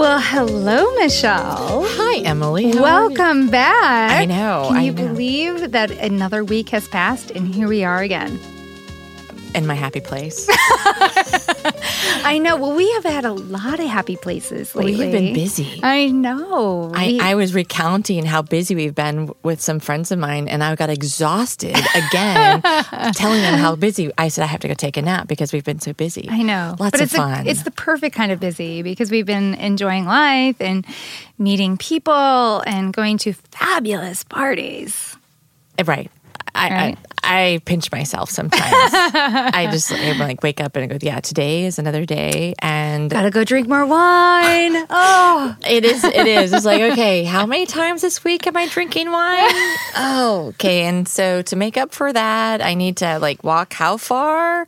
Well, hello, Michelle. Hi, Emily. How Welcome back. I know. Can I you know. believe that another week has passed and here we are again? In my happy place. I know. Well, we have had a lot of happy places lately. We have been busy. I know. I, We- I was recounting how busy we've been with some friends of mine, and I got exhausted again, telling them how busy. I said I have to go take a nap because we've been so busy. I know. lots but of it's fun. A, it's the perfect kind of busy because we've been enjoying life and meeting people and going to fabulous parties. right. I, Right. I I pinch myself sometimes. I just I like wake up and I go, yeah, today is another day, and Gotta go drink more wine. Oh, It is. It is. It's like, okay, how many times this week am I drinking wine? Oh, okay. And so to make up for that, I need to like walk how far?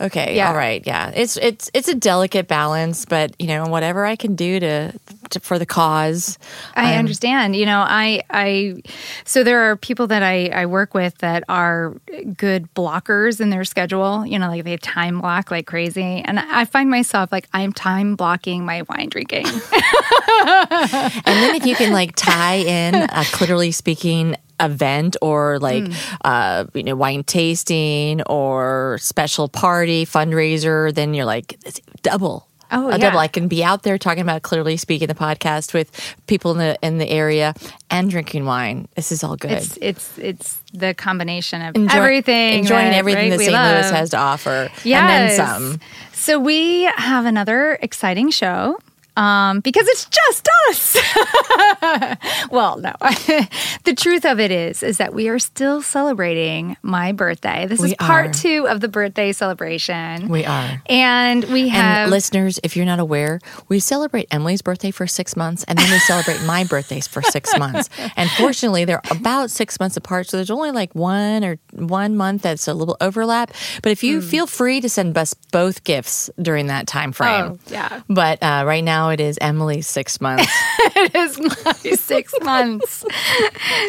Okay. Yeah. All right. Yeah. It's it's it's a delicate balance, but you know, whatever I can do to, for the cause. I I'm- understand. You know, I, I, so there are people that I, I work with that are good blockers in their schedule. You know, like they time block like crazy, and I find myself like I'm time blocking my wine drinking. And then if you can like tie in a clitorally speaking event or like Hmm. uh you know wine tasting or special party fundraiser then you're like double Oh, a yeah. double i can be out there talking about clitorally speaking the podcast with people in the in the area and drinking wine this is all good it's it's it's the combination of Enjoy- everything, enjoying that, everything right, that st louis has to offer Yes. and then some So we have another exciting show. Um, because it's just us. well, no. the truth of it is, is that we are still celebrating my birthday. This We is part are. two of the birthday celebration. we are and we have And listeners, if you're not aware, we celebrate Emily's birthday for six months, and then we celebrate my birthdays for six months. And fortunately, they're about six months apart, so there's only like one or one month that's a little overlap. But if you Hmm. feel free to send us both gifts during that time frame. Oh, yeah. But uh, right now, it is Emily's six months. it is my six months.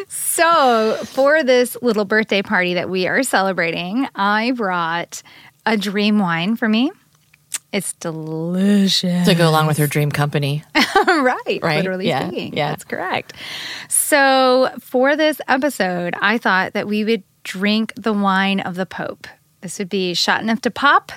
So, for this little birthday party that we are celebrating, I brought a dream wine for me. It's delicious. to go along with her dream company. right, Right? literally Yeah, speaking. yeah. That's correct. So, for this episode, I thought that we would drink the wine of the Pope. This would be Chateauneuf du Pape.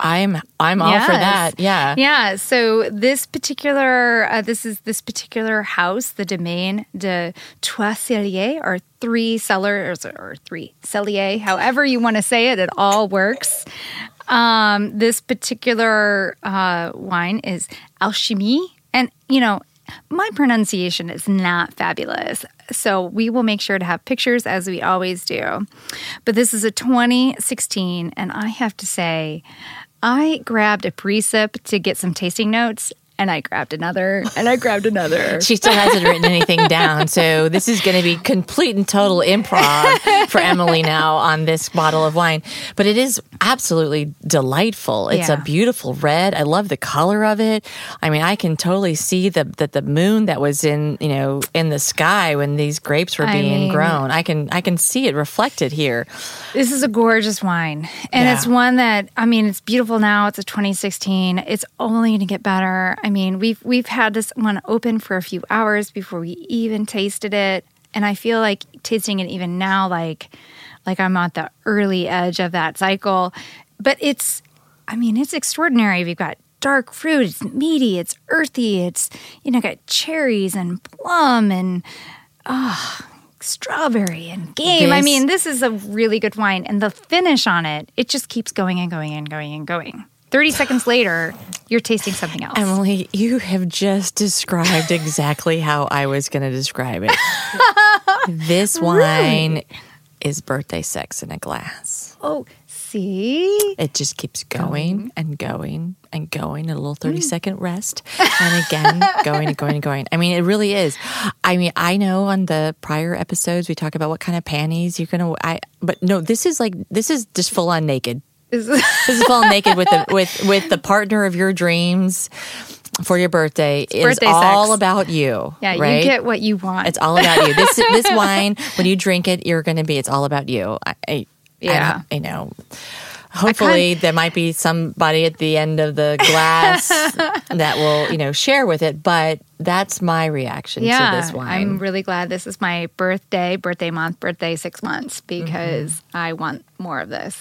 I'm I'm all for that. Yeah. Yeah. So this particular, uh, this is this particular house, the Domaine de Trois Celliers, or three cellars, or three cellier, however you want to say it, it all works. Um, this particular uh, wine is Alchimie, and you know. My pronunciation is not fabulous, so we will make sure to have pictures as we always do. But this is a 2016, and I have to say, I grabbed a precip to get some tasting notes, and I grabbed another, and I grabbed another. She still hasn't written anything down. So this is going to be complete and total improv for Emily now on this bottle of wine. But it is absolutely delightful. It's a beautiful red. I love the color of it. I mean, I can totally see the that the moon that was in, you know, in the sky when these grapes were I being mean- grown. I can I can see it reflected here. This is a gorgeous wine. And Yeah. it's one that I mean it's beautiful now. It's a 2016. It's only going to get better. I mean, we've we've had this one open for a few hours before we even tasted it, and I feel like tasting it even now like like I'm at the early edge of that cycle. But it's I mean, it's extraordinary. We've got dark fruit, it's meaty, it's earthy, it's you know, got cherries and plum and ah, strawberry and game. I mean, this is a really good wine. And the finish on it, it just keeps going and going and going and going. 30 seconds later, you're tasting something else. Emily, you have just described exactly how I was going to describe it. this wine is birthday sex in a glass. oh, See? It just keeps going and going and going. A little 30 mm. second rest. And again, going and going and going. I mean, it really is. I mean, I know on the prior episodes we talk about what kind of panties you're going to, I, but no, this is like, this is just full on naked. Is- This is full naked with the, with, with the partner of your dreams for your birthday. It's birthday all sex. about you. yeah, right? you get what you want. It's all about you. This this wine, when you drink it, you're going to be. It's all about you. I, I, Yeah. I, I know. Hopefully, there might be somebody at the end of the glass that will, you know, share with it. But that's my reaction yeah, to this wine. I'm really glad this is my birthday, birthday month, birthday six months because Mm-hmm. I want more of this.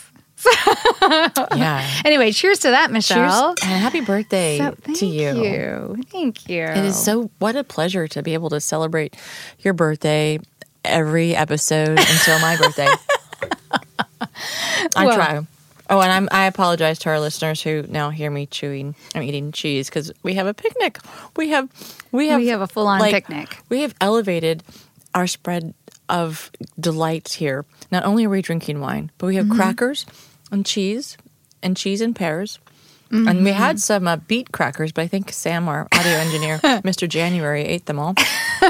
Yeah. Anyway, cheers to that, Cheers Michelle. and happy birthday So, to you. you. Thank you. It is so what a pleasure to be able to celebrate your birthday every episode until my birthday. I Well- try. Oh, and I'm, I apologize to our listeners who now hear me chewing. I'm eating cheese because we have a picnic. We have, we have, We have a full-on like, picnic. We have elevated our spread of delights here. Not only are we drinking wine, but we have Mm-hmm. crackers and cheese, and cheese and pears. And Mm-hmm. we had some uh, beet crackers, but I think Sam, our audio engineer, Mr. January, ate them all.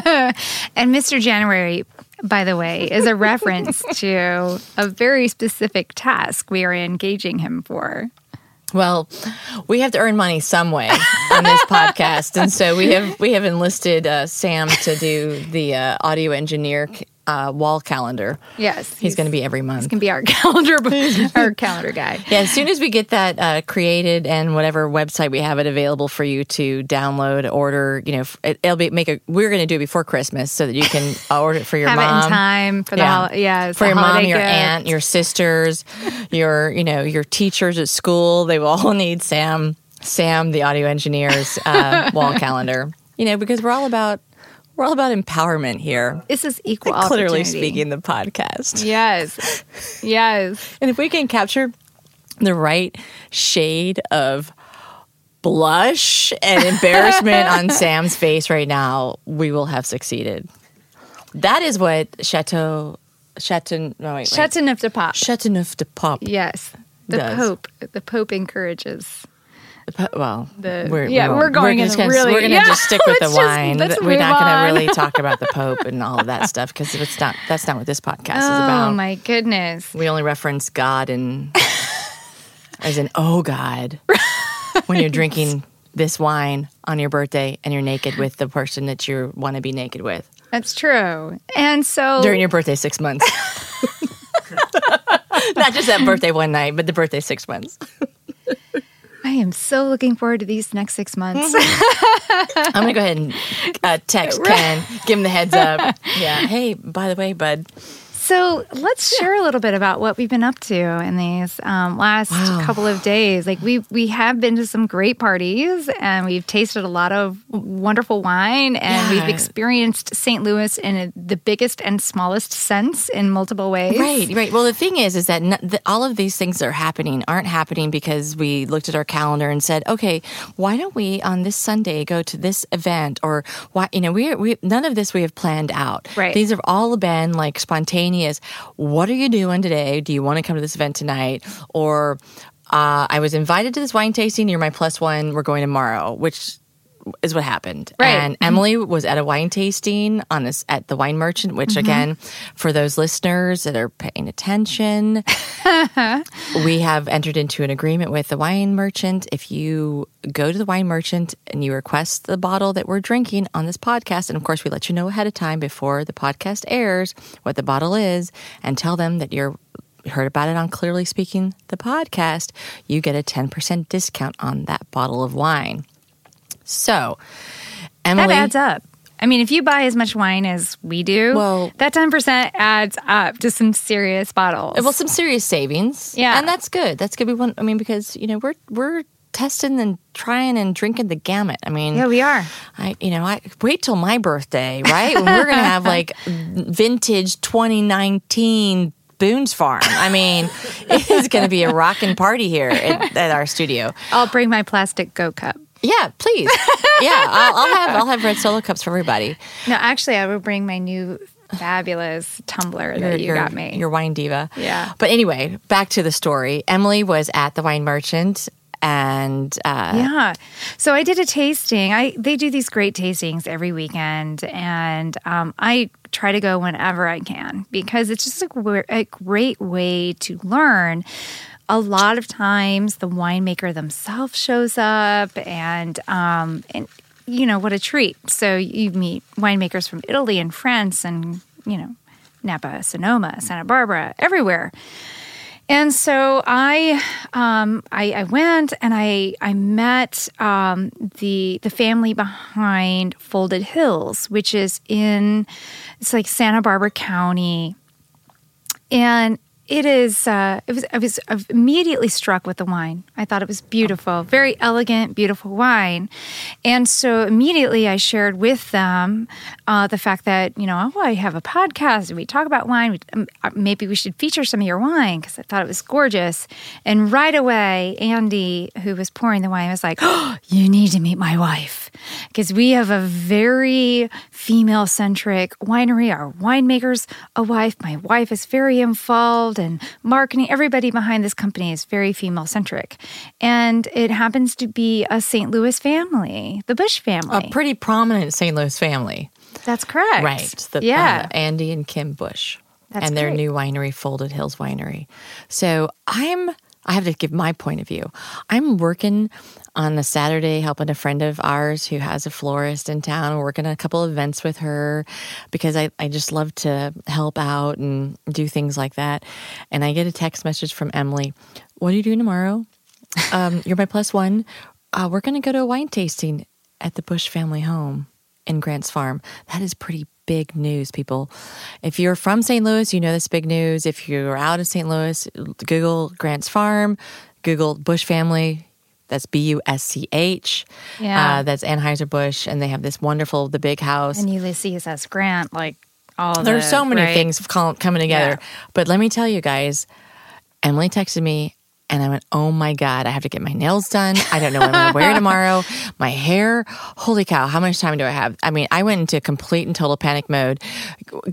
And Mr. January, by the way, is a reference to a very specific task we are engaging him for. Well, we have to earn money some way on this podcast, and so we have we have enlisted uh, Sam to do the uh, audio engineer uh, wall calendar. Yes, He's going to be every month. He's gonna be our calendar, our calendar guy. Yeah, as soon as we get that uh, created and whatever website we have it available for you to download, order, you know, it, it'll be make a. We're going to do it before Christmas so that you can order it for your Have mom. it in time for the Yeah. hol- yeah, for your mom, your gift. aunt, your sisters, your you know your teachers at school. They will all need Sam, Sam, the audio engineer's uh, wall calendar. You know, because we're all about we're all about empowerment here. This is equal Clitorally speaking, the podcast. Yes, yes. And if we can capture the right shade of blush and embarrassment on Sam's face right now, we will have succeeded. That is what Chateau Chateau no wait, wait. Chateauneuf de Pop. Chateauneuf de Pop. Yes, the Does. Pope. The Pope encourages. Well, The- yeah, we're going just in gonna, really- We're going to yeah, just stick with the let's just- wine. we're not going to really talk about the Pope and all of that stuff because it's not. That's not what this podcast is oh about. Oh my goodness! We only reference God and as in oh God when you're drinking this wine on your birthday and you're naked with the person that you want to be naked with That's true. And so during your birthday six months. Not just that birthday one night, but the birthday six months. I am so looking forward to these next six months. I'm gonna go ahead and uh, text Ken, give him the heads up. Yeah. Hey, by the way, bud. So let's share a little bit about what we've been up to in these um, last Wow. couple of days. Like we we have been to some great parties and we've tasted a lot of wonderful wine and Yeah. we've experienced St. Louis in a, the biggest and smallest sense in multiple ways. Right, right. Well, the thing is, is that n- the, all of these things that are happening aren't happening because we looked at our calendar and said, okay, why don't we on this Sunday go to this event or why, you know, we, we none of this we have planned out. Right. These have all been like spontaneous. Is what are you doing today? Do you want to come to this event tonight? Or uh, I was invited to this wine tasting. You're my plus one. We're going tomorrow, which is what happened. Right. And Emily was at a wine tasting on this at the Wine Merchant, which Mm-hmm. again, for those listeners that are paying attention, we have entered into an agreement with the wine merchant. If you go to the wine merchant and you request the bottle that we're drinking on this podcast, and of course we let you know ahead of time before the podcast airs what the bottle is, and tell them that you're heard about it on Clitorally Speaking, the podcast, you get a 10% discount on that bottle of wine. So, Emily. That adds up. I mean, if you buy as much wine as we do, Well- that 10% adds up to some serious bottles. Well, some serious savings. Yeah. and that's good. That's good. We want. I mean, because you know we're we're testing and trying and drinking the gamut. I mean, yeah, we are. I you know I wait till my birthday, right? when we're gonna have like vintage 2019 Boone's Farm. I mean, it is gonna be a rocking party here at, at our studio. I'll bring my plastic go cup. Yeah, please. Yeah, I'll, I'll have I'll have red solo cups for everybody. No, actually, I will bring my new fabulous tumbler that you your, got me. Your wine diva. Yeah. But anyway, back to the story. Emily was at the wine merchant and uh, Yeah. So I did a tasting. I they do these great tastings every weekend, and um, I try to go whenever I can because it's just a, a great way to learn. A lot of times, the winemaker themselves shows up, and um, and you know what a treat. So you meet winemakers from Italy and France, and you know Napa, Sonoma, Santa Barbara, everywhere. And so I, um, I, I went and I, I met um, the the family behind Folded Hills, which is in it's like Santa Barbara County, and it is. Uh, it was. I was immediately struck with the wine. I thought it was beautiful, very elegant, beautiful wine, and so immediately I shared with them uh, the fact that you know, oh, I have a podcast and we talk about wine. Um, uh, maybe we should feature some of your wine because I thought it was gorgeous. And right away, Andy, who was pouring the wine, was like, "Oh, you need to meet my wife." Because we have a very female centric winery. Our winemaker's a wife. My wife is very involved and marketing. Everybody behind this company is very female centric. And it happens to be a St. Louis family, the Busch family. a pretty prominent St. Louis family. That's correct. Right. The, yeah. uh, Andy and Kim Busch. That's and their great. new winery, Folded Hills Winery. So I'm, I have to give my point of view. I'm working on a Saturday helping a friend of ours who has a florist in town. Working a couple events with her because I, I just love to help out and do things like that. And I get a text message from Emily What are you doing tomorrow? Um, you're my plus one. Uh, we're going to go to a wine tasting at the Busch family home in Grants Farm. That is pretty big news, people. If you're from St. Louis, you know this big news. If you're out of St. Louis, Google Grants Farm, Google Bush family. That's B U S C H. Yeah. Uh, that's Anheuser-Busch. And they have this wonderful, the big house. and Ulysses S. Grant, like all There's the- so many right? things coming together. Yeah. But let me tell you guys, Emily texted me and I went, oh my God, I have to get my nails done. I don't know what I'm going to wear tomorrow. My hair, holy cow, how much time do I have? I mean, I went into complete and total panic mode.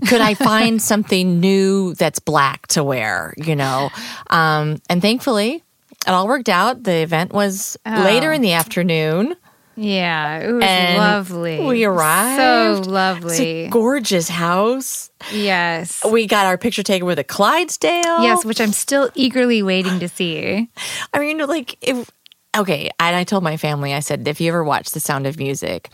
Could I find something new that's black to wear, you know? Um, and thankfully, it all worked out. The event was oh. later in the afternoon. Yeah, it was And lovely. We arrived. So It's a lovely. gorgeous house. yes. We got our picture taken with a Clydesdale. Yes, which I'm still eagerly waiting to see. I mean, like, if, okay. And I told my family, I said, if you ever watch The Sound of Music,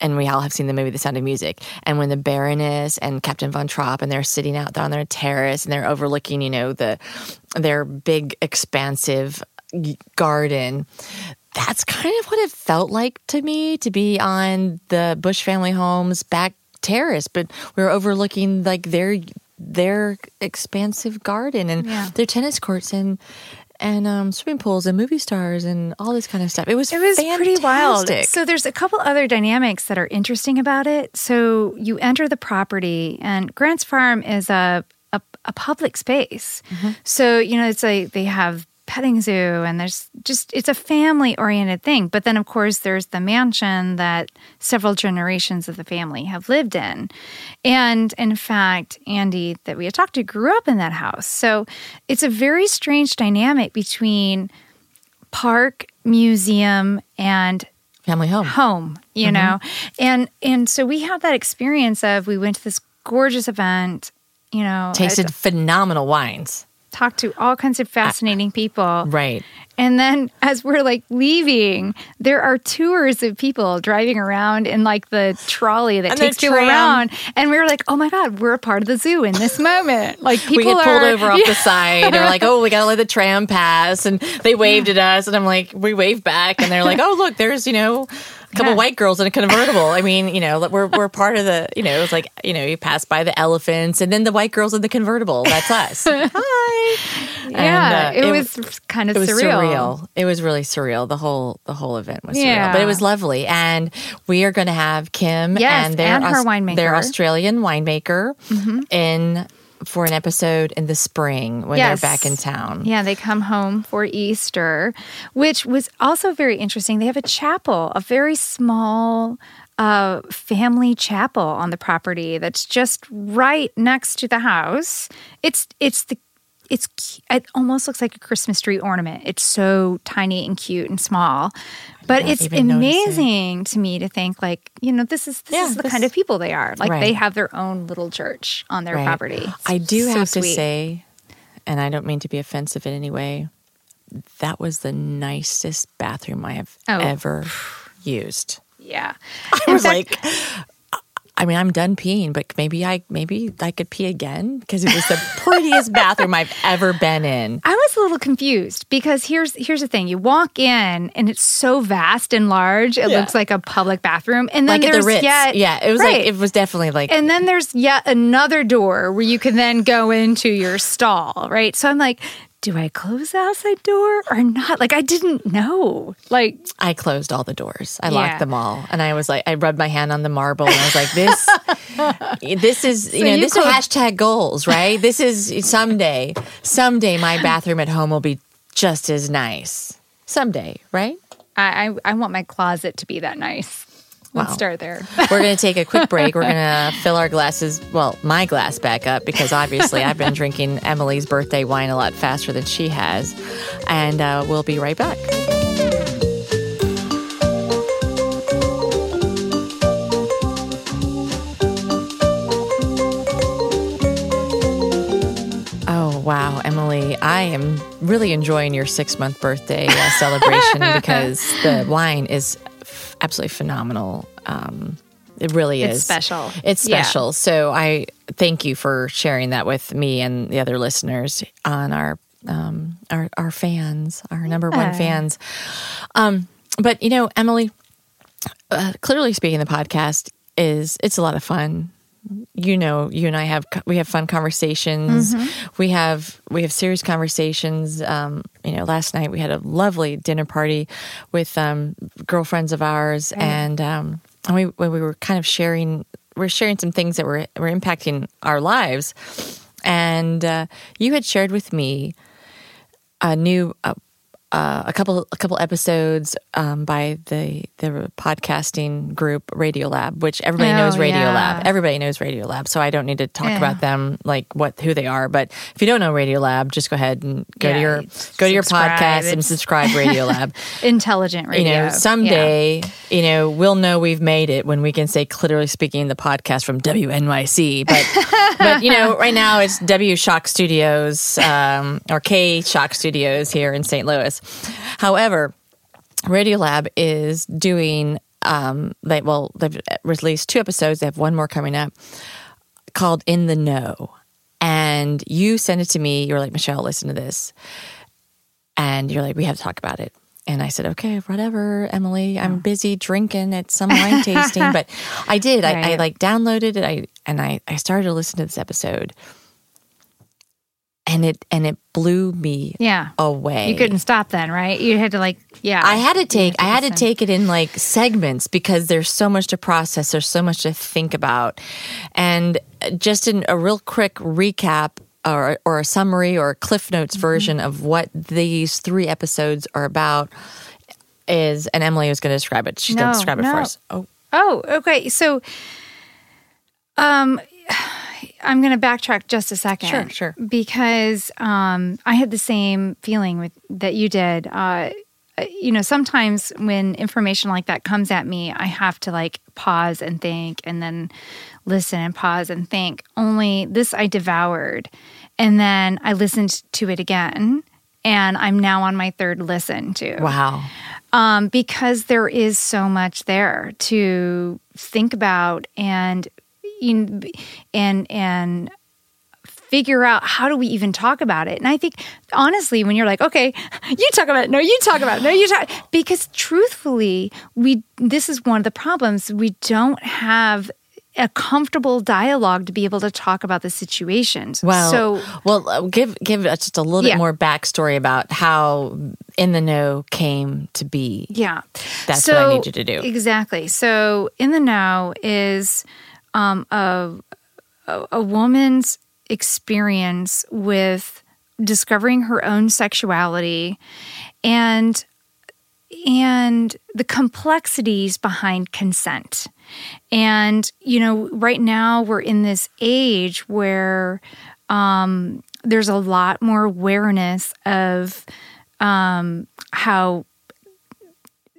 and we all have seen the movie The Sound of Music, and when the Baroness and Captain Von Trapp and they're sitting out there on their terrace and they're overlooking, you know, the their big expansive garden. That's kind of what it felt like to me to be on the Busch family home's back terrace, but we were overlooking like their their expansive garden and Yeah. their tennis courts and and um, swimming pools and movie stars and all this kind of stuff. It was It was pretty wild. So there's a couple other dynamics that are interesting about it. So you enter the property, and Grants Farm is a a, a public space. Mm-hmm. So you know, it's like they have petting zoo, and there's just it's a family oriented thing. But then of course there's the mansion that several generations of the family have lived in, and in fact, Andy that we had talked to grew up in that house. So it's a very strange dynamic between park, museum, and family home. home, you mm-hmm. know? And and so we had that experience of we went to this gorgeous event, you know, Tasted phenomenal wines. Talked to all kinds of fascinating people. Right. And then as we're like leaving, there are tours of people driving around in like the trolley that And takes people around. And we were like, oh my God, we're a part of the zoo in this moment. Like people we get pulled are over off the side. They're like, "Oh, we gotta let the tram pass," and they waved at us, and I'm like, we waved back, and they're like, "Oh, look, there's you know." A couple Yeah. white girls in a convertible. I mean, you know, we're we're part of the, you know, it's like, you know, you pass by the elephants and then the white girls in the convertible. That's us. Hi. Yeah, And, uh, it, was kind of it was surreal. surreal. It was really surreal. The whole the whole event was Yeah. surreal, but it was lovely. And we are going to have Kim Yes, and their and her Aus- winemaker. their Australian winemaker Mm-hmm. in for an episode in the spring when Yes. they're back in town. Yeah, they come home for Easter, which was also very interesting. They have a chapel, a very small a family chapel on the property that's just right next to the house. It's it's the it's it almost looks like a Christmas tree ornament. It's so tiny and cute and small, but it's notice it. amazing to me to think like you know this is this Yeah, is the this- kind of people they are. Like they have their own little church on their Right. property. It's I do so have to say, and I don't mean to be offensive in any way, that was the nicest bathroom I have Oh. ever used. yeah. I In was fact- like, I mean, I'm done peeing, but maybe I maybe I could pee again because it was the prettiest bathroom I've ever been in. I was a little confused because here's here's the thing: you walk in and it's so vast and large, it Yeah. looks like a public bathroom, and then Like there's the yet yeah, it was right. like it was definitely like and then there's yet another door where you can then go into your stall, right? So I'm like, do I close the outside door or not? Like I didn't know. Like I closed all the doors. I Yeah. locked them all, and I was like, I rubbed my hand on the marble, and I was like, this, this is you know, you this closed- is hashtag goals, right? this is someday, someday my bathroom at home will be just as nice. Someday, right? I I, I want my closet to be that nice. Let's start there. We're going to take a quick break. We're going to fill our glasses, well, my glass back up because obviously I've been drinking Emily's birthday wine a lot faster than she has. And uh, we'll be right back. Oh, wow, Emily. I am really enjoying your six month birthday uh, celebration because the wine is absolutely phenomenal. Um, it really It's is special. It's Yeah. special. So I thank you for sharing that with me and the other listeners on our um, our, our fans, our number one fans. Um, but you know, Emily, uh, clitorally speaking, the podcast is it's a lot of fun. You know, you and I have we have fun conversations. We have we have serious conversations. Um, you know, last night we had a lovely dinner party with um, girlfriends of ours, and um, and we when we were kind of sharing we are sharing some things that were were impacting our lives. And uh, you had shared with me a new uh, uh, a couple a couple episodes um, by the the podcasting group Radiolab, which everybody Oh, knows Radiolab. yeah. Everybody knows Radiolab, so I don't need to talk Yeah. about them like what who they are. But if you don't know Radiolab, just go ahead and go to your go to your subscribe. podcast and It's- subscribe Radiolab. Intelligent radio. you know, Yeah. someday, you know, we'll know we've made it when we can say, clitorally speaking, the podcast from WNYC. But, but you know, right now it's W Shock Studios um, or K Shock Studios here in St. Louis. However, Radiolab is doing. Um, they well, they've released two episodes. They have one more coming up called "In the Know," and you sent it to me. You were like, Michelle, listen to this and you're like, we have to talk about it. And I said, okay, whatever, Emily. I'm busy drinking at some wine tasting, but I did. I, I like downloaded it. I and I I started to listen to this episode, and it and it blew me Yeah. away. You couldn't stop then, right? You had to like, yeah. I had to take I had to take it in like segments because there's so much to process, there's so much to think about. And just in a real quick recap or or a summary or a cliff notes Mm-hmm. version of what these three episodes are about is and Emily was going to describe it. She's going No, to describe it for us. Oh, Oh, okay. So, um, I'm going to backtrack just a second. Sure, sure. Because um, I had the same feeling with that you did. Uh, you know, sometimes when information like that comes at me, I have to like pause and think, and then listen and pause and think. Only this I devoured, and then I listened to it again, and I'm now on my third listen to wow. um, because there is so much there to think about and you and and figure out how do we even talk about it. And I think honestly, when you're like, okay, you talk about it, no, you talk about it, no, you talk, because truthfully, we this is one of the problems. We don't have a comfortable dialogue to be able to talk about the situations. Well, so well, uh, give give us just a little Yeah. bit more backstory about how in the know came to be. Yeah. That's what I need you to do. Exactly. So, In the Know is um, a, a, woman's experience with discovering her own sexuality and and the complexities behind consent. And, you know, right now we're in this age where um, there's a lot more awareness of um, how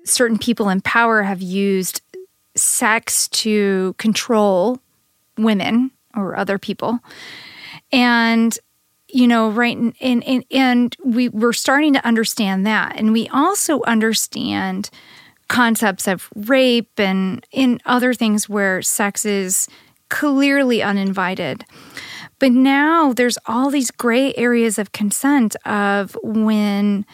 certain people in power have used sex to control women or other people. And you know, right, and and, and we we're starting to understand that, and we also understand concepts of rape and in other things where sex is clearly uninvited. But now there's all these gray areas of consent of when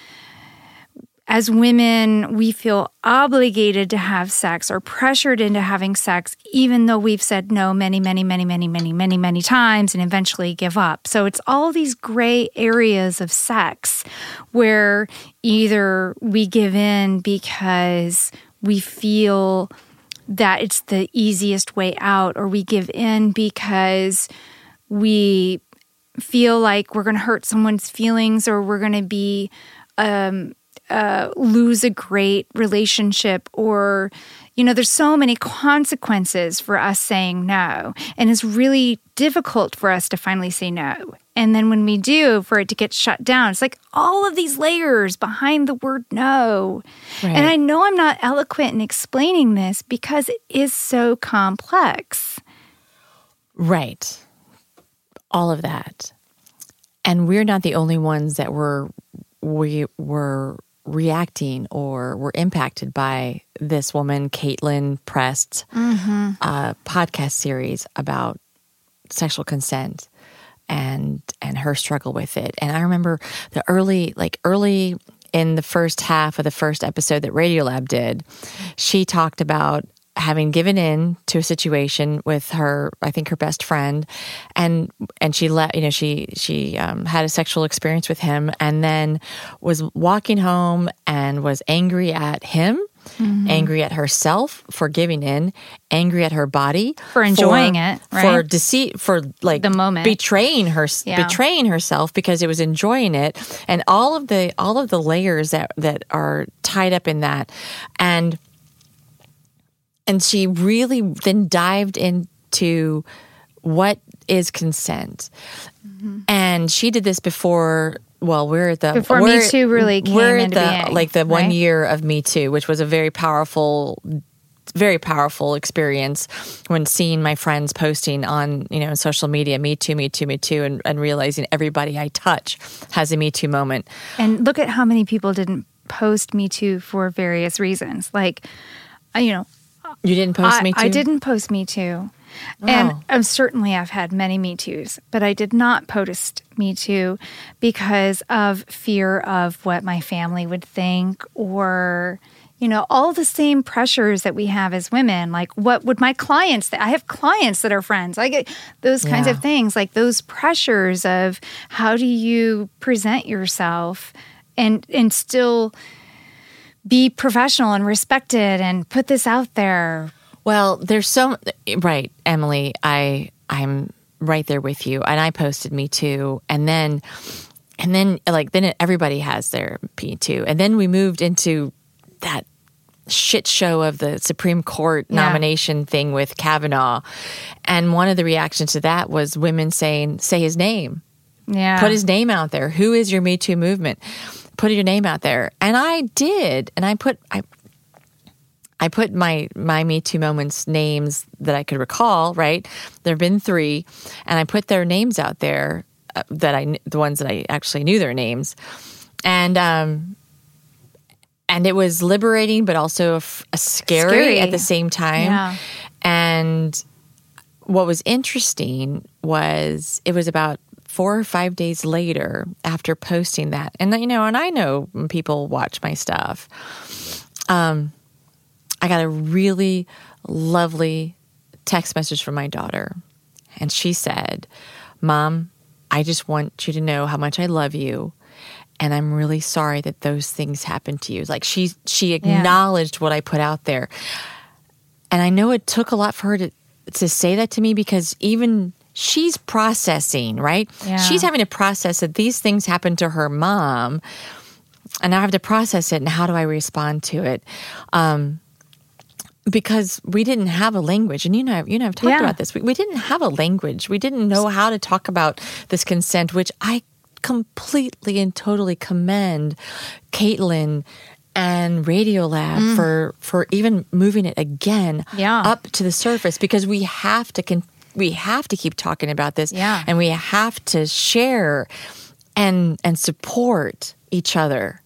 as women, we feel obligated to have sex or pressured into having sex, even though we've said no many, many, many, many, many, many, many times and eventually give up. So it's all these gray areas of sex where either we give in because we feel that it's the easiest way out, or we give in because we feel like we're going to hurt someone's feelings or we're going to be um, uh, lose a great relationship or you know there's so many consequences for us saying no. And it's really difficult for us to finally say no. And then when we do for it to get shut down it's like all of these layers behind the word no. Right. and i know i'm not eloquent in explaining this because it is so complex. Right. All of that. And we're not the only ones that were we were reacting or were impacted by this woman, Kaitlin Prest's mm-hmm. uh, podcast series about sexual consent and and her struggle with it. And I remember the early, like early in the first half of the first episode that Radiolab did, she talked about having given in to a situation with her i think her best friend and and she let you know she she um, had a sexual experience with him and then was walking home and was angry at him Mm-hmm. angry at herself for giving in, angry at her body for enjoying for, it, right? for deceit, for like the moment betraying her, yeah. betraying herself because it was enjoying it, and all of the all of the layers that that are tied up in that, and and she really then dived into what is consent. Mm-hmm. And she did this before well, we're at the before we're, Me Too really came we're into the, being, like the right? one year of Me Too, which was a very powerful, very powerful experience when seeing my friends posting on you know social media, Me Too, Me Too, Me Too, and, and realizing everybody I touch has a Me Too moment. And look at how many people didn't post Me Too for various reasons, like you know you didn't post I, Me Too? I didn't post Me Too. Oh. And um, certainly I've had many Me Too's, but I did not post Me Too because of fear of what my family would think or you know all the same pressures that we have as women like what would my clients th- i have clients that are friends i get those kinds yeah. of things like those pressures of how do you present yourself and and still be professional and respected and put this out there. Well, there's so right, Emily. I I'm right there with you, and I posted me too, and then and then like then everybody has their P two, and then we moved into that shit show of the Supreme Court yeah. nomination thing with Kavanaugh, and one of the reactions to that was women saying, "Say his name." Yeah. Put his name out there. Who is your Me Too movement? Put your name out there. And I did. And I put I I put my my Me Too moments names that I could recall, right? There've been 3 and I put their names out there uh, that I the ones that I actually knew their names. And um and it was liberating but also a scary, scary, at the same time. Yeah. And what was interesting was it was about four or five days later after posting that, and you know, and I know people watch my stuff. Um, I got a really lovely text message from my daughter, and she said, "Mom, I just want you to know how much I love you." and I'm really sorry that those things happened to you. Like she she acknowledged yeah. what I put out there. And I know it took a lot for her to to say that to me because even she's processing, right? Yeah. She's having to process that these things happened to her mom, and I have to process it. And how do I respond to it? Um, because we didn't have a language and you know you know I've talked Yeah. about this we, we didn't have a language we didn't know how to talk about this consent which I completely and totally commend Kaitlin and Radiolab for for even moving it again Mm. Yeah. up to the surface because we have to con- we have to keep talking about this Yeah. and we have to share and and support each other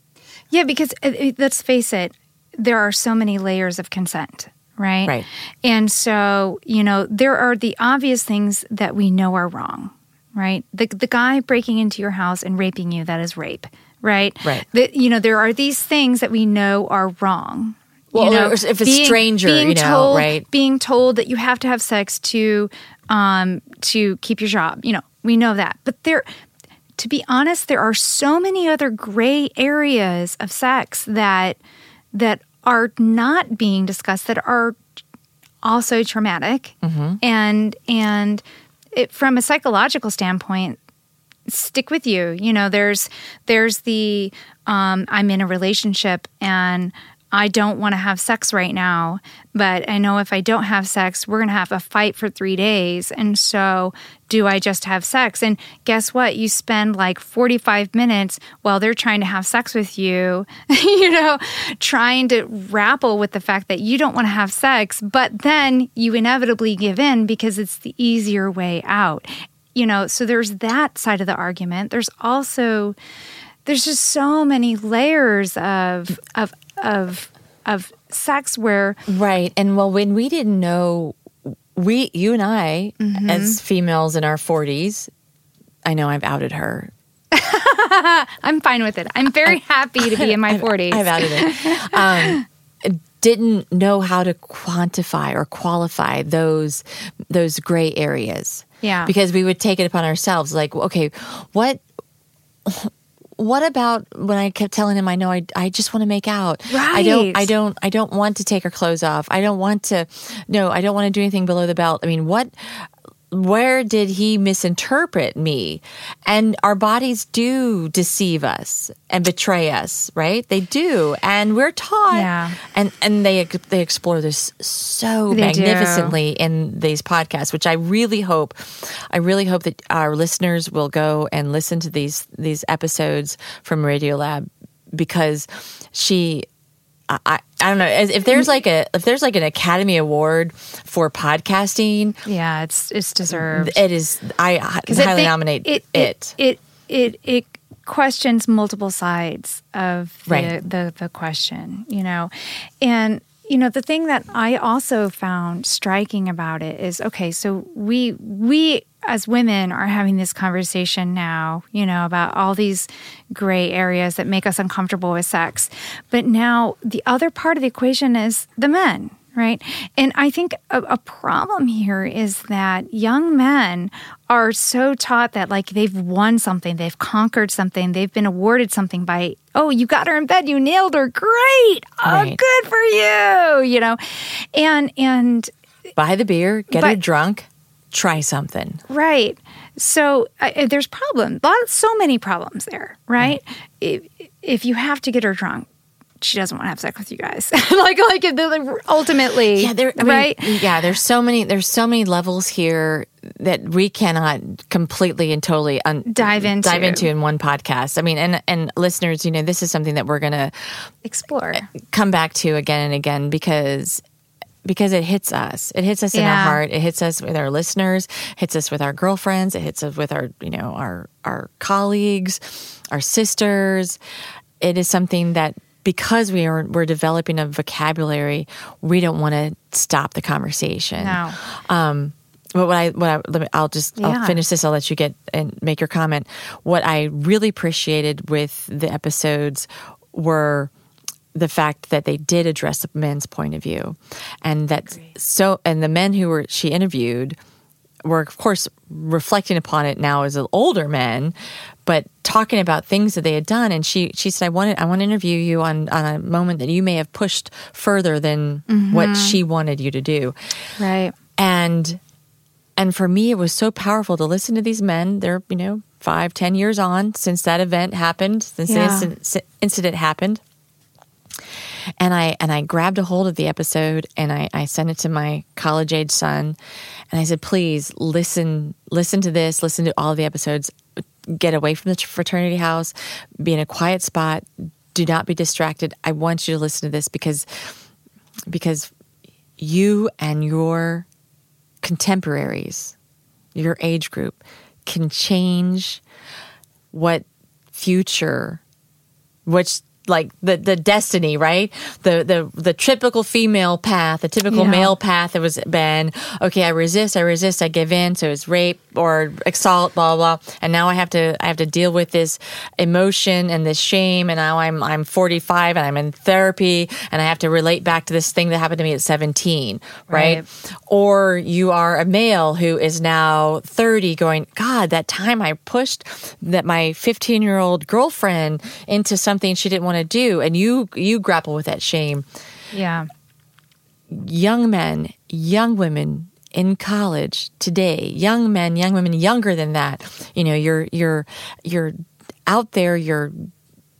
Yeah, because uh, let's face it, there are so many layers of consent, right? Right. And so, you know, there are the obvious things that we know are wrong, right? The the guy breaking into your house and raping you, that is rape, right? Right. The, you know, there are these things that we know are wrong. Well, you know, if a stranger, you know, told, right? Being told that you have to have sex to um to keep your job, you know, we know that. But there to be honest, there are so many other gray areas of sex that that are not being discussed that are also traumatic and and it, from a psychological standpoint stick with you you know there's there's the um, i'm in a relationship and i don't want to have sex right now but i know if i don't have sex we're going to have a fight for three days and so do i just have sex? And guess what? You spend like 45 minutes while they're trying to have sex with you you know trying to grapple with the fact that you don't want to have sex but then you inevitably give in because it's the easier way out. You know so there's that side of the argument. There's also there's just so many layers of of of of sex where Right. And well, when we didn't know, we, you and I, Mm-hmm. as females in our 40s, I know I've outed her. I'm fine with it. I'm very happy to be in my 40s. I've outed it. Um, didn't know how to quantify or qualify those those gray areas. Yeah. Because we would take it upon ourselves like, okay, what what about when I kept telling him I know I I just want to make out. Right. I don't I don't I don't want to take her clothes off. I don't want to no, I don't want to do anything below the belt. I mean, what where did he misinterpret me? And our bodies do deceive us and betray us, right? They do, and we're taught. Yeah. And and they they explore this so They do. magnificently in these podcasts, which I really hope, I really hope that our listeners will go and listen to these these episodes from Radiolab because she. I, I don't know if there's like a if there's like an Academy Award for podcasting, yeah, it's it's deserved. it is. I hi- 'Cause I highly think nominate it. It it it, it questions multiple sides of the, Right. the the question, you know, and you know the thing that I also found striking about it is okay, so we we as women are having this conversation now, you know, about all these gray areas that make us uncomfortable with sex, but now the other part of the equation is the men right? And I think a, a problem here is that young men are so taught that like they've won something, they've conquered something, they've been awarded something by, oh, you got her in bed, you nailed her, great, oh, Right. good for you, you know, and and Buy the beer, get her drunk, try something. Right. So uh, there's problems. So many problems there, right? If, if you have to get her drunk, she doesn't want to have sex with you guys. like, like ultimately, Yeah, there. I mean, right? Yeah, there's so many. There's so many levels here that we cannot completely and totally un- Dive into. dive into in one podcast. I mean, and and listeners, you know, this is something that we're gonna Explore. come back to again and again because because it hits us. It hits us in our heart. It hits us with our listeners. Hits us with our girlfriends. It hits us with our you know our our colleagues, our sisters. It is something that because we are we're developing a vocabulary, we don't want to stop the conversation. No. Um, but what I what I let me, I'll just Yeah. I'll finish this. I'll let you get and make your comment. What I really appreciated with the episodes were the fact that they did address the men's point of view, and that so and the men who were she interviewed were of course reflecting upon it now as older men, but talking about things that they had done. And she she said, "I wanted I want to interview you on on a moment that you may have pushed further than what mm-hmm. she wanted you to do." Right. and and for me it was so powerful to listen to these men they're you know five ten years on since that event happened since Yeah. the incident, incident happened And I and I grabbed a hold of the episode and I, I sent it to my college age son. And I said, please listen listen to this, listen to all the episodes, get away from the fraternity house, be in a quiet spot, do not be distracted. I want you to listen to this because because you and your contemporaries, your age group, can change what future, which like the the destiny, right? The the the typical female path, the typical Yeah. male path. It was been okay. I resist, I resist, I give in. So it's rape or assault, blah blah. blah. And now I have to I have to deal with this emotion and this shame. And now I'm I'm 45 and I'm in therapy and I have to relate back to this thing that happened to me at 17, right? Right. Or you are a male who is now 30 going, God, that time I pushed that my 15 year old girlfriend into something she didn't want to do. And you, you grapple with that shame. Yeah. Young men, young women in college today, young men, young women younger than that, you know, you're, you're, you're out there, you're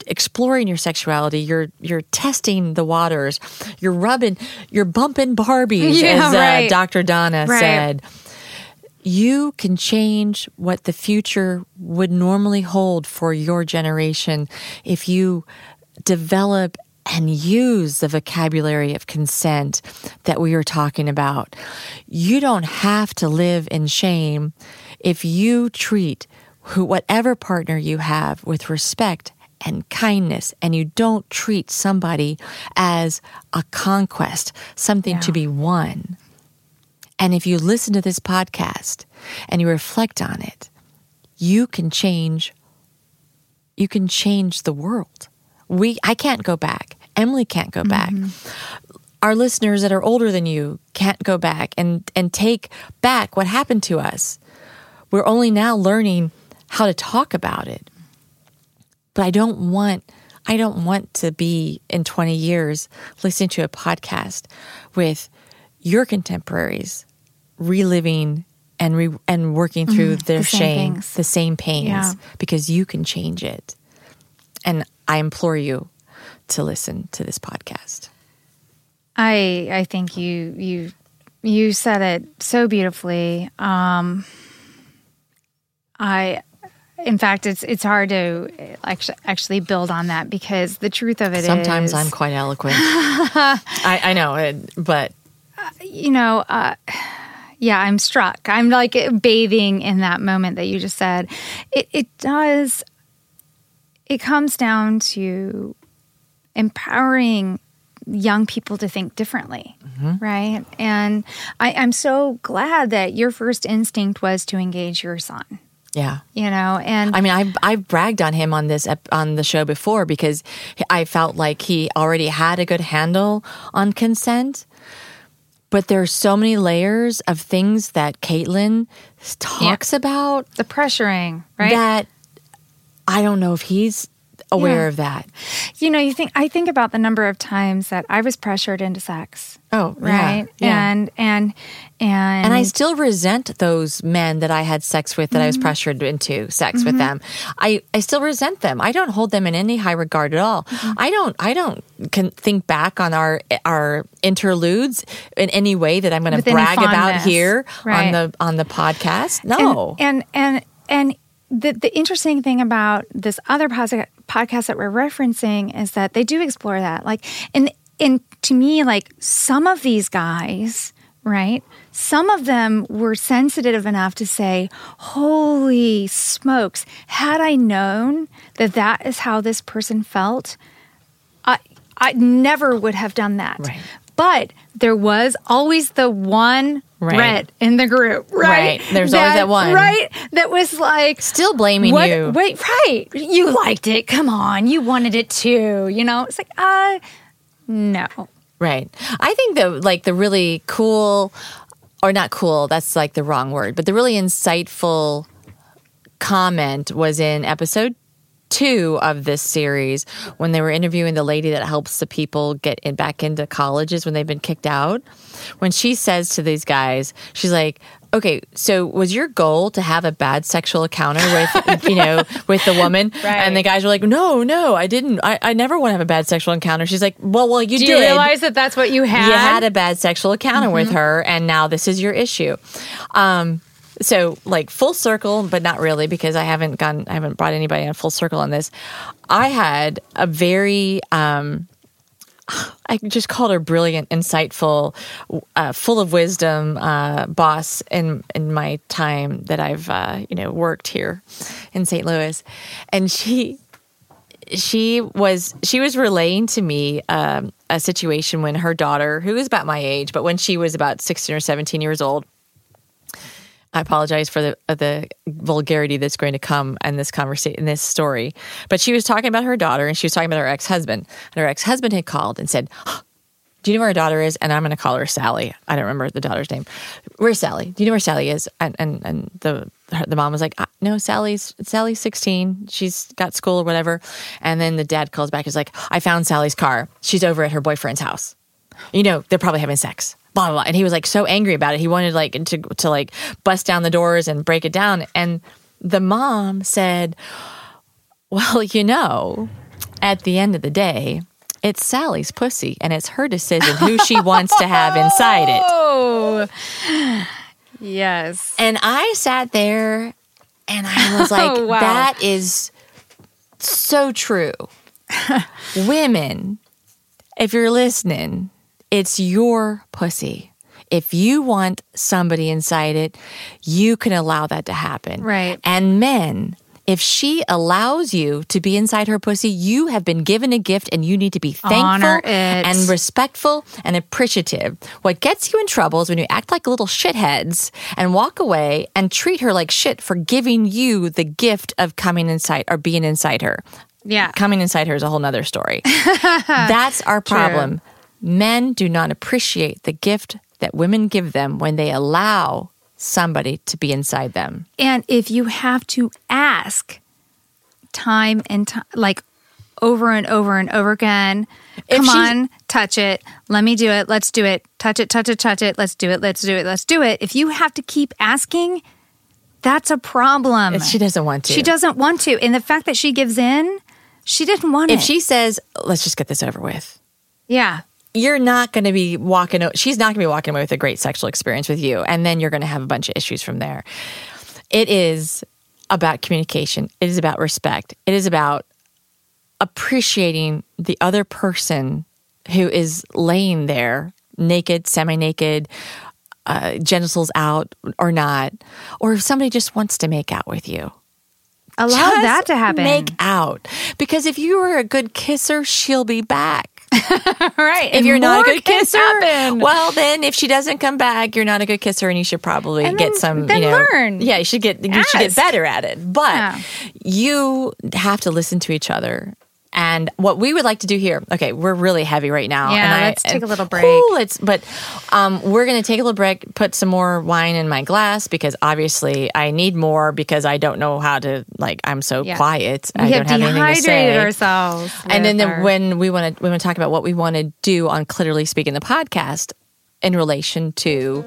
exploring your sexuality you're you're testing the waters you're rubbing you're bumping barbies Yeah, as uh, right. dr donna Right. said you can change what the future would normally hold for your generation if you develop and use the vocabulary of consent that we are talking about. You don't have to live in shame if you treat who, whatever partner you have with respect and kindness, and you don't treat somebody as a conquest, something to be won. And if you listen to this podcast and you reflect on it, you can change you can change the world. We I can't go back. Emily can't go back. Mm-hmm. Our listeners that are older than you can't go back and and take back what happened to us. We're only now learning how to talk about it. But I don't want I don't want to be in 20 years listening to a podcast with your contemporaries reliving and re, and working through mm-hmm. their the shame, things. the same pains Yeah. because you can change it. And I implore you to listen to this podcast. I I think you you you said it so beautifully. Um, I, in fact, it's it's hard to actually actually build on that because the truth of it Sometimes I'm quite eloquent. I, I know it, but you know, uh, yeah, I'm struck. I'm like bathing in that moment that you just said. It, it does, it comes down to empowering young people to think differently, mm-hmm. right? And I, I'm so glad that your first instinct was to engage your son, yeah. you know, and I mean, I've, I've bragged on him on this ep- on the show before because I felt like he already had a good handle on consent. But there's so many layers of things that Kaitlin talks about the pressuring, right? that I don't know if he's aware Yeah. of that. you know, you think, I think about the number of times that I was pressured into sex. Oh, right yeah, yeah. and and and And I still resent those men that I had sex with that I was Mm-hmm. pressured into sex with them. I, I still resent them. I don't hold them in any high regard at all. Mm-hmm. I don't I don't can think back on our our interludes in any way that I'm going to brag about here on the on the podcast. No. and and and, and the, the interesting thing about this other podcast that we're referencing is that they do explore that like and and to me like some of these guys right some of them were sensitive enough to say holy smokes had i known that that is how this person felt i i never would have done that Right. but there was always the one Right. In the group, right? Right. There's always that one. right? That was like Still blaming what, you. Wait, right? You liked it. Come on, you wanted it too. You know, it's like, uh, no. Right. I think the like the really cool or not cool, that's like the wrong word, but the really insightful comment was in episode two of this series when they were interviewing the lady that helps the people get in, back into colleges when they've been kicked out. When she says to these guys, she's like, okay, so was your goal to have a bad sexual encounter with, you know, with the woman? Right. And the guys were like, no, no, I didn't. I, I never want to have a bad sexual encounter. She's like, well, well, you Do did. you realize that that's what you had? you had a bad sexual encounter with her, and now this is your issue. Um, so like full circle, but not really because I haven't gone, I haven't brought anybody in full circle on this. I had a very, um, I just called her brilliant, insightful, uh, full of wisdom uh, boss in in my time that I've uh, you know worked here in St. Louis, and she she was she was relaying to me um, a situation when her daughter, who is about my age, but when she was about sixteen or seventeen years old. I apologize for the uh, the vulgarity that's going to come in this conversation in this story, but she was talking about her daughter and she was talking about her ex husband. And her ex husband had called and said, "Do you know where her daughter is?" And I'm going to call her Sally. I don't remember the daughter's name. Where's Sally? Do you know where Sally is? And and and the the mom was like, "Ah, "No, Sally's Sally's 16. She's got school or whatever." And then the dad calls back. He's like, "I found Sally's car. She's over at her boyfriend's house. You know, they're probably having sex." Blah blah. blah. And he was like so angry about it. He wanted like to to like bust down the doors and break it down. And the mom said, "Well, you know, at the end of the day." It's Sally's pussy, and it's her decision who she wants to have inside it. Oh, yes. And I sat there and I was like, Oh, wow. that is so true. Women, if you're listening, it's your pussy. If you want somebody inside it, you can allow that to happen. Right. And men, if she allows you to be inside her pussy, you have been given a gift and you need to be thankful and respectful and appreciative. What gets you in trouble is when you act like little shitheads and walk away and treat her like shit for giving you the gift of coming inside or being inside her. Yeah. Coming inside her is a whole nother story. That's our problem. Men do not appreciate the gift that women give them when they allow somebody to be inside them. And if you have to ask time and time, like over and over and over again, If come on, touch it. Let me do it. Let's do it. Touch it, touch it, touch it. Let's do it. Let's do it. Let's do it. If you have to keep asking, that's a problem. She doesn't want to. She doesn't want to. And the fact that she gives in, she didn't want to. If it. she says, let's just get this over with. yeah. You're not going to be walking she's not going to be walking away with a great sexual experience with you and then you're going to have a bunch of issues from there. It is about communication. It is about respect. It is about appreciating the other person who is laying there naked semi-naked uh, genitals out or not or if somebody just wants to make out with you. Allow just that to happen. make out. Because if you are a good kisser she'll be back right. if you're not a good kisser, well, then if she doesn't come back, you're not a good kisser, and you should probably And get then- some. then you know, learn. Yeah, you should get you should get better at it. But Yeah. you have to listen to each other. And what we would like to do here, okay, we're really heavy right now. Yeah, and I, let's take a little break. Ooh, let's, but um, we're going to take a little break, put some more wine in my glass because obviously I need more because I don't know how to, like, I'm so Yeah. quiet. we I have don't have anything to say dehydrated ourselves. and then our- when we want to we want to talk about what we want to do on clitorally speaking the podcast in relation to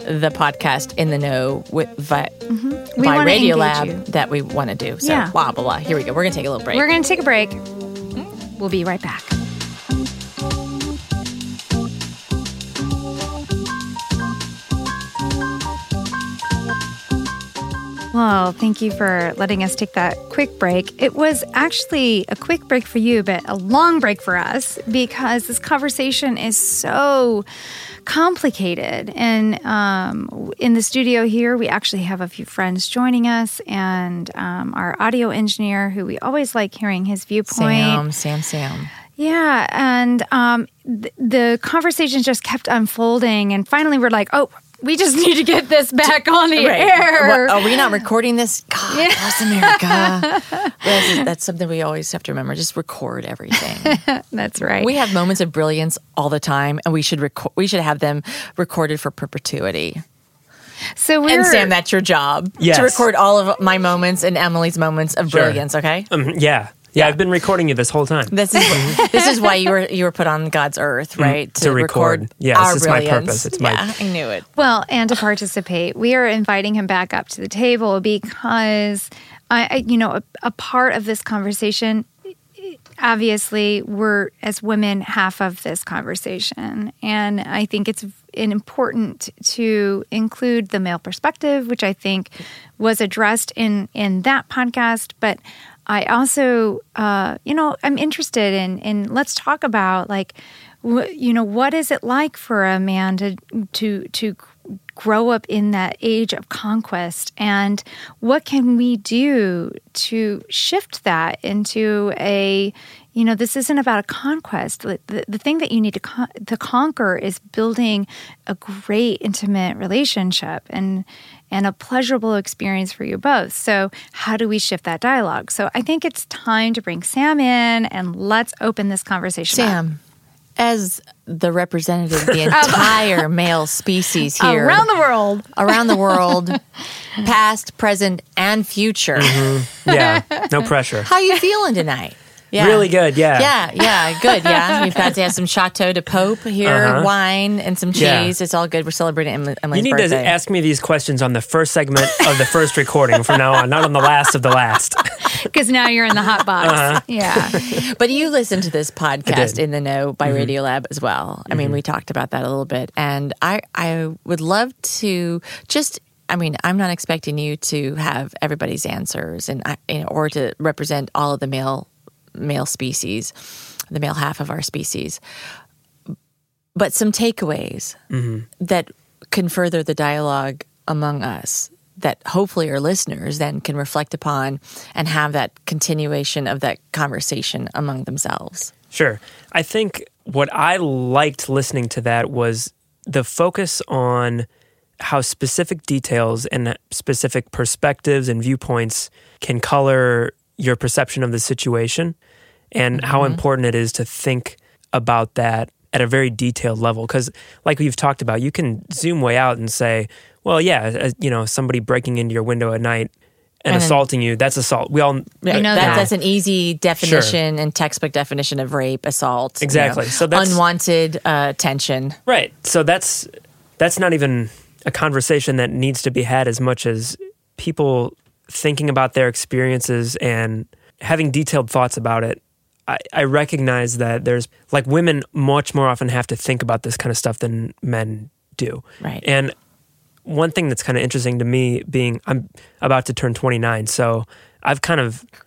the podcast In the No with vi, Mm-hmm. By Radiolab you. that we want to do. So Yeah. blah blah blah. Here we go. We're gonna take a little break. We're going to take a break. We'll be right back. Well, thank you for letting us take that quick break. It was actually a quick break for you, but a long break for us because this conversation is so complicated. And um, in the studio here, we actually have a few friends joining us, and um, our audio engineer, who we always like hearing his viewpoint. Sam, Sam, Sam. Yeah, and um, th- the conversation just kept unfolding, and finally we're like, "Oh, we just need to get this back on the air." What, are we not recording this? God bless America. that's, that's something we always have to remember. Just record everything. That's right. we have moments of brilliance all the time, and we should record. We should have them recorded for perpetuity. So we're And Sam, that's your job Yes. to record all of my moments and Emily's moments of Sure. brilliance. Okay. Um, yeah. yeah, I've been recording you this whole time. This is this is why you were you were put on God's earth, right? Mm, to record. Yes, our it's my brilliance. purpose. It's my- I knew it. Well, and to participate, we are inviting him back up to the table because I, I you know, a, a part of this conversation. Obviously, we're as women half of this conversation, and I think it's important to include the male perspective, which I think was addressed in in that podcast, but. I also, uh, you know, I'm interested in in let's talk about like, you know, what is it like for a man to to to grow up in that age of conquest, and what can we do to shift that into a you know, this isn't about a conquest. The, the, thing that you need to con- to conquer is building a great intimate relationship and and a pleasurable experience for you both. So, how do we shift that dialogue? So, I think it's time to bring Sam in and let's open this conversation. up. Sam, as the representative of the entire male species here around the world. around the world, past, present, and future. Yeah, no pressure. How you feeling tonight? Yeah. Really good, yeah. Yeah, yeah, good. Yeah, we've got to have some Chateau de Pope here, Uh-huh. wine and some cheese. Yeah. It's all good. We're celebrating Emily, You Emily's need birthday. to ask me these questions on the first segment of the first recording from now on, not on the last of the last. Because now you're in the hot box. Uh-huh. Yeah. But you listen to this podcast In the No by Mm-hmm. Radiolab as well. I mean, we talked about that a little bit, and I I would love to just. I mean, I'm not expecting you to have everybody's answers, and I, you know, or to represent all of the male male species, the male half of our species. But some takeaways that can further the dialogue among us that hopefully our listeners then can reflect upon and have that continuation of that conversation among themselves. Sure. I think what I liked listening to that was the focus on how specific details and specific perspectives and viewpoints can color your perception of the situation and how mm-hmm. important it is to think about that at a very detailed level because like we've talked about you can zoom way out and say well yeah uh, you know somebody breaking into your window at night and, And assaulting you that's assault we all Right. know that, that. That's an easy definition and textbook definition of rape, assault. you Exactly. know, So that's- unwanted uh, tension. Right. So that's that's not even a conversation that needs to be had as much as people thinking about their experiences and having detailed thoughts about it. I, I recognize that there's like women much more often have to think about this kind of stuff than men do. Right. And one thing that's kind of interesting to me being I'm about to turn 29, so I've kind of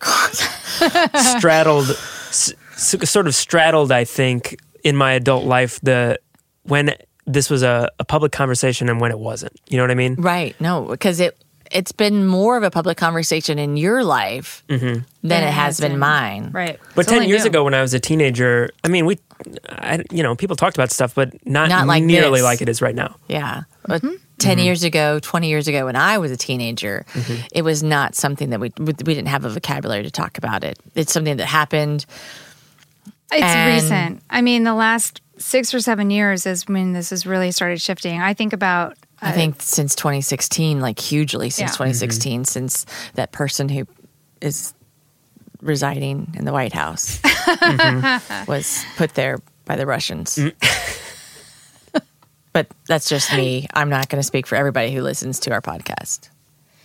straddled s- s- sort of straddled I think in my adult life the when this was a, a public conversation and when it wasn't. You know what I mean? Right. No, because it it's been more of a public conversation in your life than it has been mine. Right. But It's 10 years new. ago when I was a teenager, I mean, we I, you know, people talked about stuff but not, Not like nearly this. like it is right now. Yeah. Mm-hmm. 10 mm-hmm. years ago, 20 years ago, when I was a teenager, Mm-hmm. it was not something that we, we we didn't have a vocabulary to talk about it. It's something that happened. It's And- recent. I mean, the last six or seven years is when this has really started shifting. I think about I uh, think since 2016, like hugely since Yeah. 2016, mm-hmm. since that person who is residing in the White House was put there by the Russians. Mm. but that's just me. I'm not going to speak for everybody who listens to our podcast.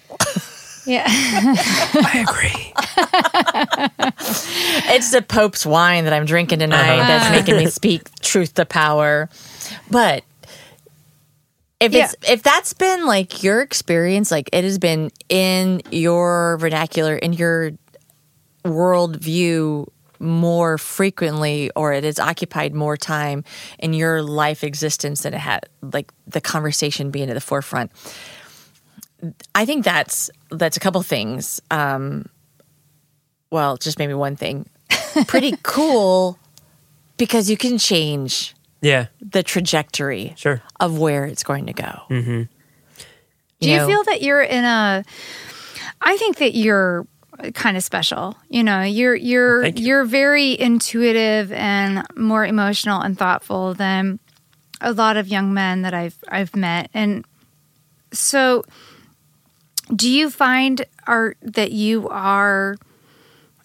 yeah. I agree. It's the Pope's wine that I'm drinking tonight uh-huh. that's making me speak truth to power. But if it's if that's been like your experience, like it has been in your vernacular, in your worldview more frequently, or it has occupied more time in your life existence than it had like the conversation being at the forefront. I think that's that's a couple things. Um, well, just maybe one thing. Pretty cool because you can change Yeah, the trajectory sure. of where it's going to go. Mm-hmm. Do you feel that you're in a? I think that you're kind of special. You know, you're you're you. you're very intuitive and more emotional and thoughtful than a lot of young men that I've I've met. And so do you find are that you are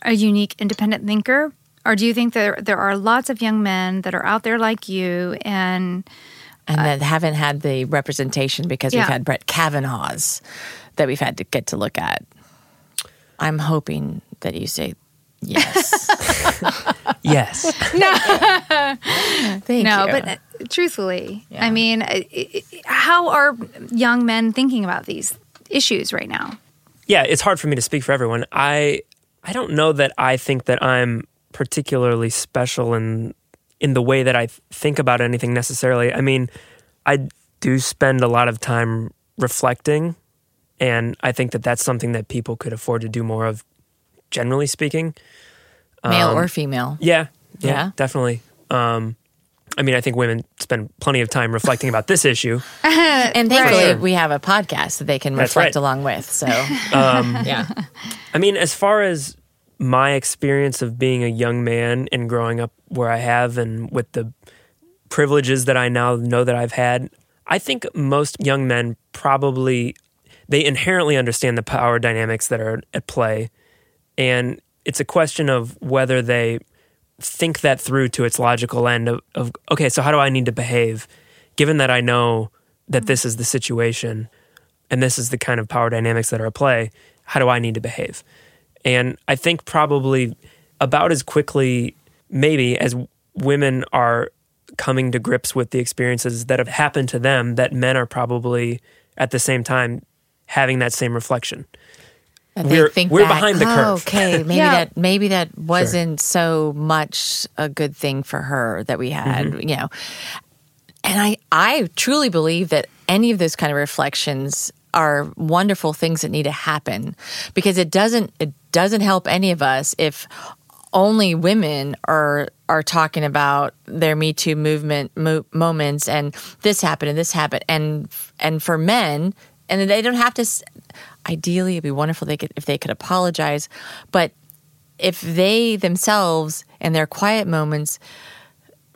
a unique independent thinker or do you think that there are lots of young men that are out there like you and and that haven't had the representation because Yeah. we've had Brett Kavanaugh's that we've had to get to look at. I'm hoping that you say yes. Yes. Thank no you. but uh, truthfully Yeah. i mean uh, i- i- how are young men thinking about these issues right now yeah, it's hard for me to speak for everyone. I I don't know that I think that I'm particularly special in in the way that I think about anything necessarily. I mean, I do spend a lot of time reflecting, and I think that that's something that people could afford to do more of. Generally speaking, Male um, or female. yeah, yeah, Yeah? definitely. Um, I mean, I think women spend plenty of time reflecting about this issue. And thankfully, Sure. we have a podcast that they can That's reflect right. along with. So, Um, yeah. I mean, as far as my experience of being a young man and growing up where I have and with the privileges that I now know that I've had, I think most young men probably they inherently understand the power dynamics that are at play and it's a question of whether they think that through to its logical end of, of okay, so how do I need to behave given that I know that this is the situation and this is the kind of power dynamics that are at play, how do I need to behave? And I think probably about as quickly, maybe, as women are coming to grips with the experiences that have happened to them, that men are probably at the same time having that same reflection. And We're- think we're back, behind the "Oh, curve." Okay, maybe Yeah. that maybe that wasn't so much a good thing for her that we had, Mm-hmm. you know. And I I truly believe that any of those kind of reflections are wonderful things that need to happen because it doesn't it doesn't help any of us if only women are are talking about their Me Too movement mo- moments and this happened and this happened and and for men and they don't have to. Ideally, it'd be wonderful they could, if they could apologize, but if they themselves in their quiet moments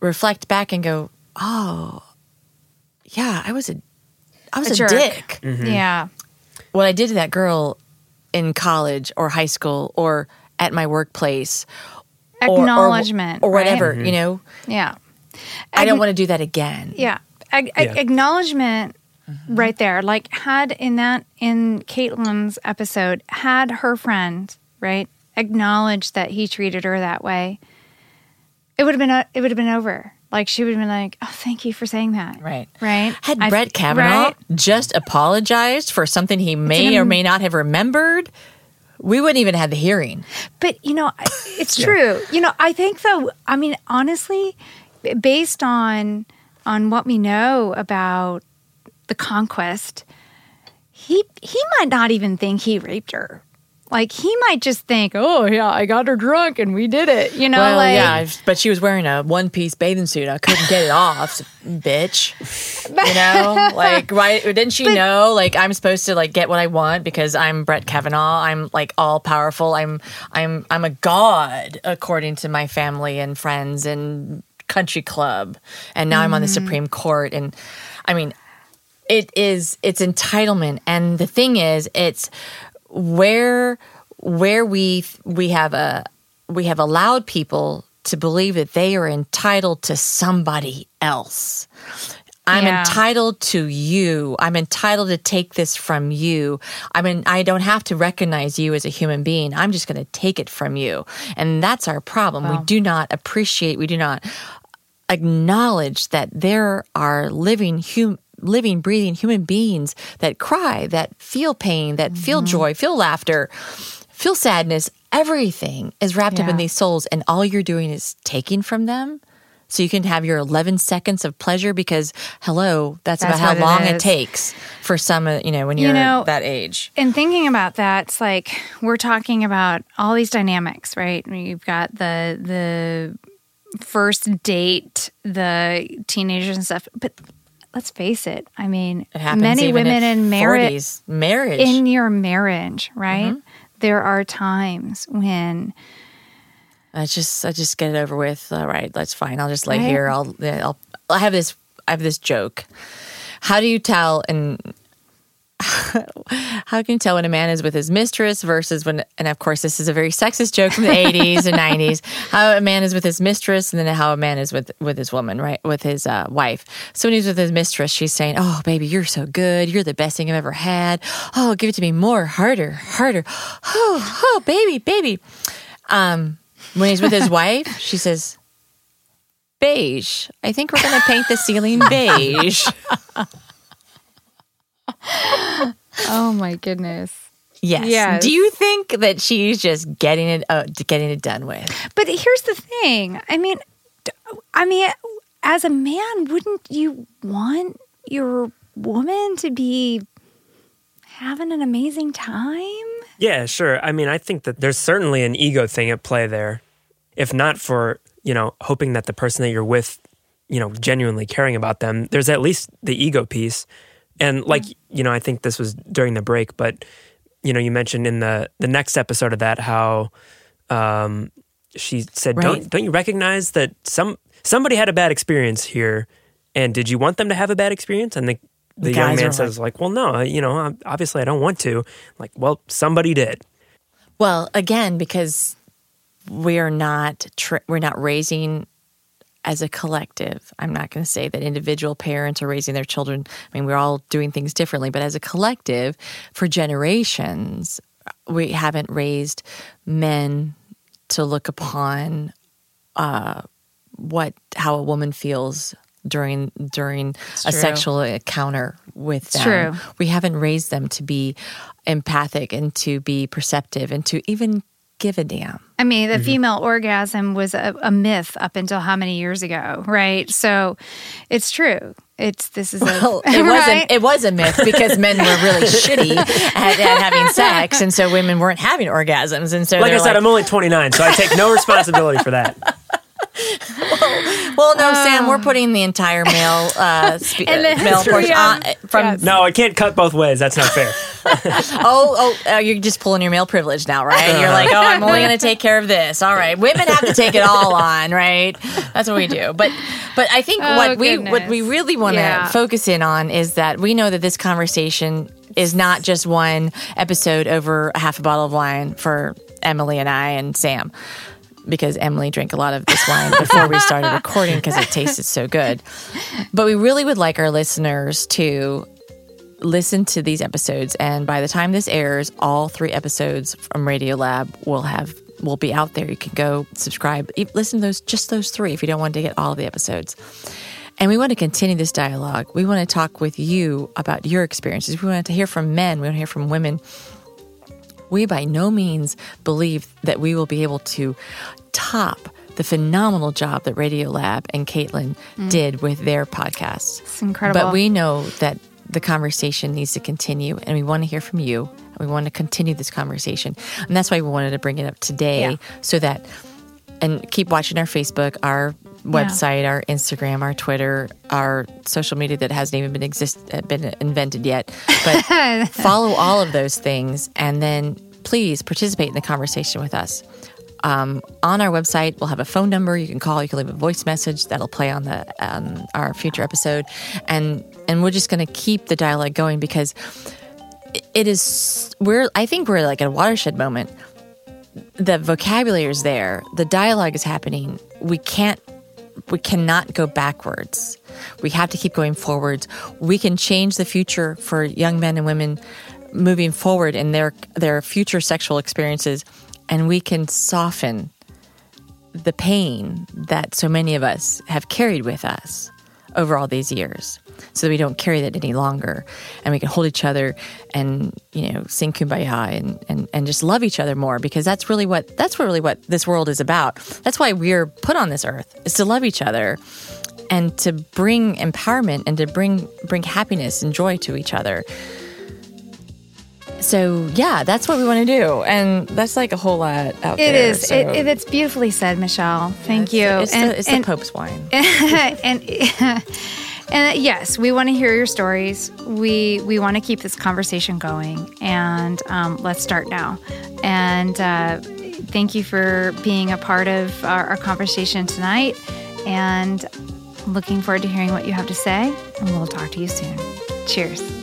reflect back and go, "Oh, yeah, I was a I was A a, jerk. dick." Mm-hmm. yeah what I did to that girl in college or high school or at my workplace or- or- acknowledgement or, right? whatever, you mm-hmm. know, yeah I don't want to do that again. Yeah. Ag- Yeah. Acknowledgement Mm-hmm. right there. Like had in that in Kaitlin's episode, had her friend, right, acknowledged that he treated her that way, it would have been it would have been over. Like she would have been like, "Oh, thank you for saying that." Right. Right. Had I- Brett Kavanaugh right? just apologized for something he may an or may not have remembered, we wouldn't even have the hearing. But you know, I- it's true. You know, I think though. I mean, honestly, based on on what we know about the conquest, he he might not even think he raped her. Like he might just think, "Oh yeah, I got her drunk and we did it." You know, well, like yeah, but she was wearing a one piece bathing suit. I couldn't get it off, bitch. You know, like right? Didn't she know? Like I'm supposed to like get what I want because I'm Brett Kavanaugh. I'm like all powerful. I'm I'm I'm a god according to my family and friends and country club. And now I'm on the mm-hmm. Supreme Court. And I mean, it is it's entitlement. And the thing is, it's where where we we have a we have allowed people to believe that they are entitled to somebody else. I'm Yeah. entitled to you. I'm entitled to take this from you. I mean, I don't have to recognize you as a human being. I'm just going to take it from you. And that's our problem. We do not appreciate, we do not acknowledge that there are living hum- living breathing human beings that cry that feel pain that feel joy feel laughter feel sadness. Everything is wrapped up in these souls and all you're doing is taking from them. So you can have your 11 seconds of pleasure because hello that's, That's about how long it it, takes for some uh, you know when You you're know, that age. and thinking about that, it's like we're talking about all these dynamics, right? You've got the the first date, the teenagers and stuff. But let's face it, I mean, it many women in marriage 40s. marriage in your marriage, right? Mm-hmm. There are times when I just I just get it over with. All right, that's fine. I'll just lay Right. here. I'll I'll I have this I have this joke. How do you tell and how can you tell when a man is with his mistress versus when, and of course, this is a very sexist joke from the 80s and 90s, how a man is with his mistress and then how a man is with, with his woman, right? With his uh, wife. So when he's with his mistress, she's saying, Oh, baby, you're so good. You're the best thing I've ever had. Oh, give it to me more, harder, harder. Oh, oh, baby, baby. Um, when he's with his wife, she says, Beige. I think we're going to paint the ceiling beige. Oh my goodness. Yes. Yes. Do you think that she's just getting it uh, getting it done with? But here's the thing. I mean, d- I mean, as a man, wouldn't you want your woman to be having an amazing time? Yeah, sure. I mean, I think that there's certainly an ego thing at play there. If not for, you know, hoping that the person that you're with, you know, genuinely caring about them, there's at least the ego piece. And like, you know, I think this was during the break, but you know, you mentioned in the the next episode of that how um she said, Right. "Don't don't you recognize that some somebody had a bad experience here and did you want them to have a bad experience?" And the the, The young man says like, "Well, no, you know, obviously I don't want to." Like, "Well, somebody did." Well, again, because we are not tra- we're not raising as a collective. I'm not going to say that individual parents are raising their children. I mean, we're all doing things differently, but as a collective, for generations, we haven't raised men to look upon uh, what how a woman feels during during a true. sexual encounter with them. true. We haven't raised them to be empathic and to be perceptive and to even give a damn. I mean, the mm-hmm. female orgasm was a, a myth up until how many years ago, right? So it's true. It's this is a Well, it right? wasn't. It was a myth because men were really shitty at, at having sex, and so women weren't having orgasms. And so, Like I they're said, I'm only 29, so I take no responsibility for that. Well, no, Sam, we're putting the entire male uh, spe- And the uh, male portion on, from. yes. No, I can't cut both ways. That's not fair. Oh, oh, uh, you're just pulling your male privilege now, right? You're like, oh, I'm only going to take care of this. All right, women have to take it all on, right? That's what we do. But, but I think Oh, what we what we really want to Yeah. focus in on is that we know that this conversation is not just one episode over a half a bottle of wine for Emily and I and Sam. Because Emily drank a lot of this wine before we started recording because it tasted so good. But we really would like our listeners to listen to these episodes and by the time this airs all three episodes from Radiolab will have will be out there. You can go subscribe listen to those just those three if you don't want to get all of the episodes. And we want to continue this dialogue. We want to talk with you about your experiences. We want to hear from men. We want to hear from women we by no means believe that we will be able to top the phenomenal job that Radiolab and Kaitlin mm. did with their podcast. It's incredible. But we know that the conversation needs to continue and we want to hear from you. And we want to continue this conversation. And that's why we wanted to bring it up today Yeah. so that and keep watching our Facebook, our website, our Instagram, our Twitter, our social media that hasn't even been exist uh, been invented yet. But follow all of those things, and then please participate in the conversation with us. Um, on our website, we'll have a phone number you can call. You can leave a voice message that'll play on the um, our future episode, and and we're just going to keep the dialogue going because it- it is we're I think we're like at a watershed moment the vocabulary is there the dialogue is happening we can't we cannot go backwards. We have to keep going forwards. We can change the future for young men and women moving forward in their their future sexual experiences and we can soften the pain that so many of us have carried with us over all these years so that we don't carry that any longer and we can hold each other and you know sing kumbaya and, and, and just love each other more because that's really what that's really what this world is about that's why we're put on this earth is to love each other and to bring empowerment and to bring bring happiness and joy to each other so yeah that's what we want to do and that's like a whole lot out It there is. so It, it, it's beautifully said, Michelle. Thank you. it's, and the, it's and, the pope's wine and and yes, we want to hear your stories. We we want to keep this conversation going, and um, let's start now. And uh, thank you for being a part of our, our conversation tonight. And looking forward to hearing what you have to say. And we'll talk to you soon. Cheers.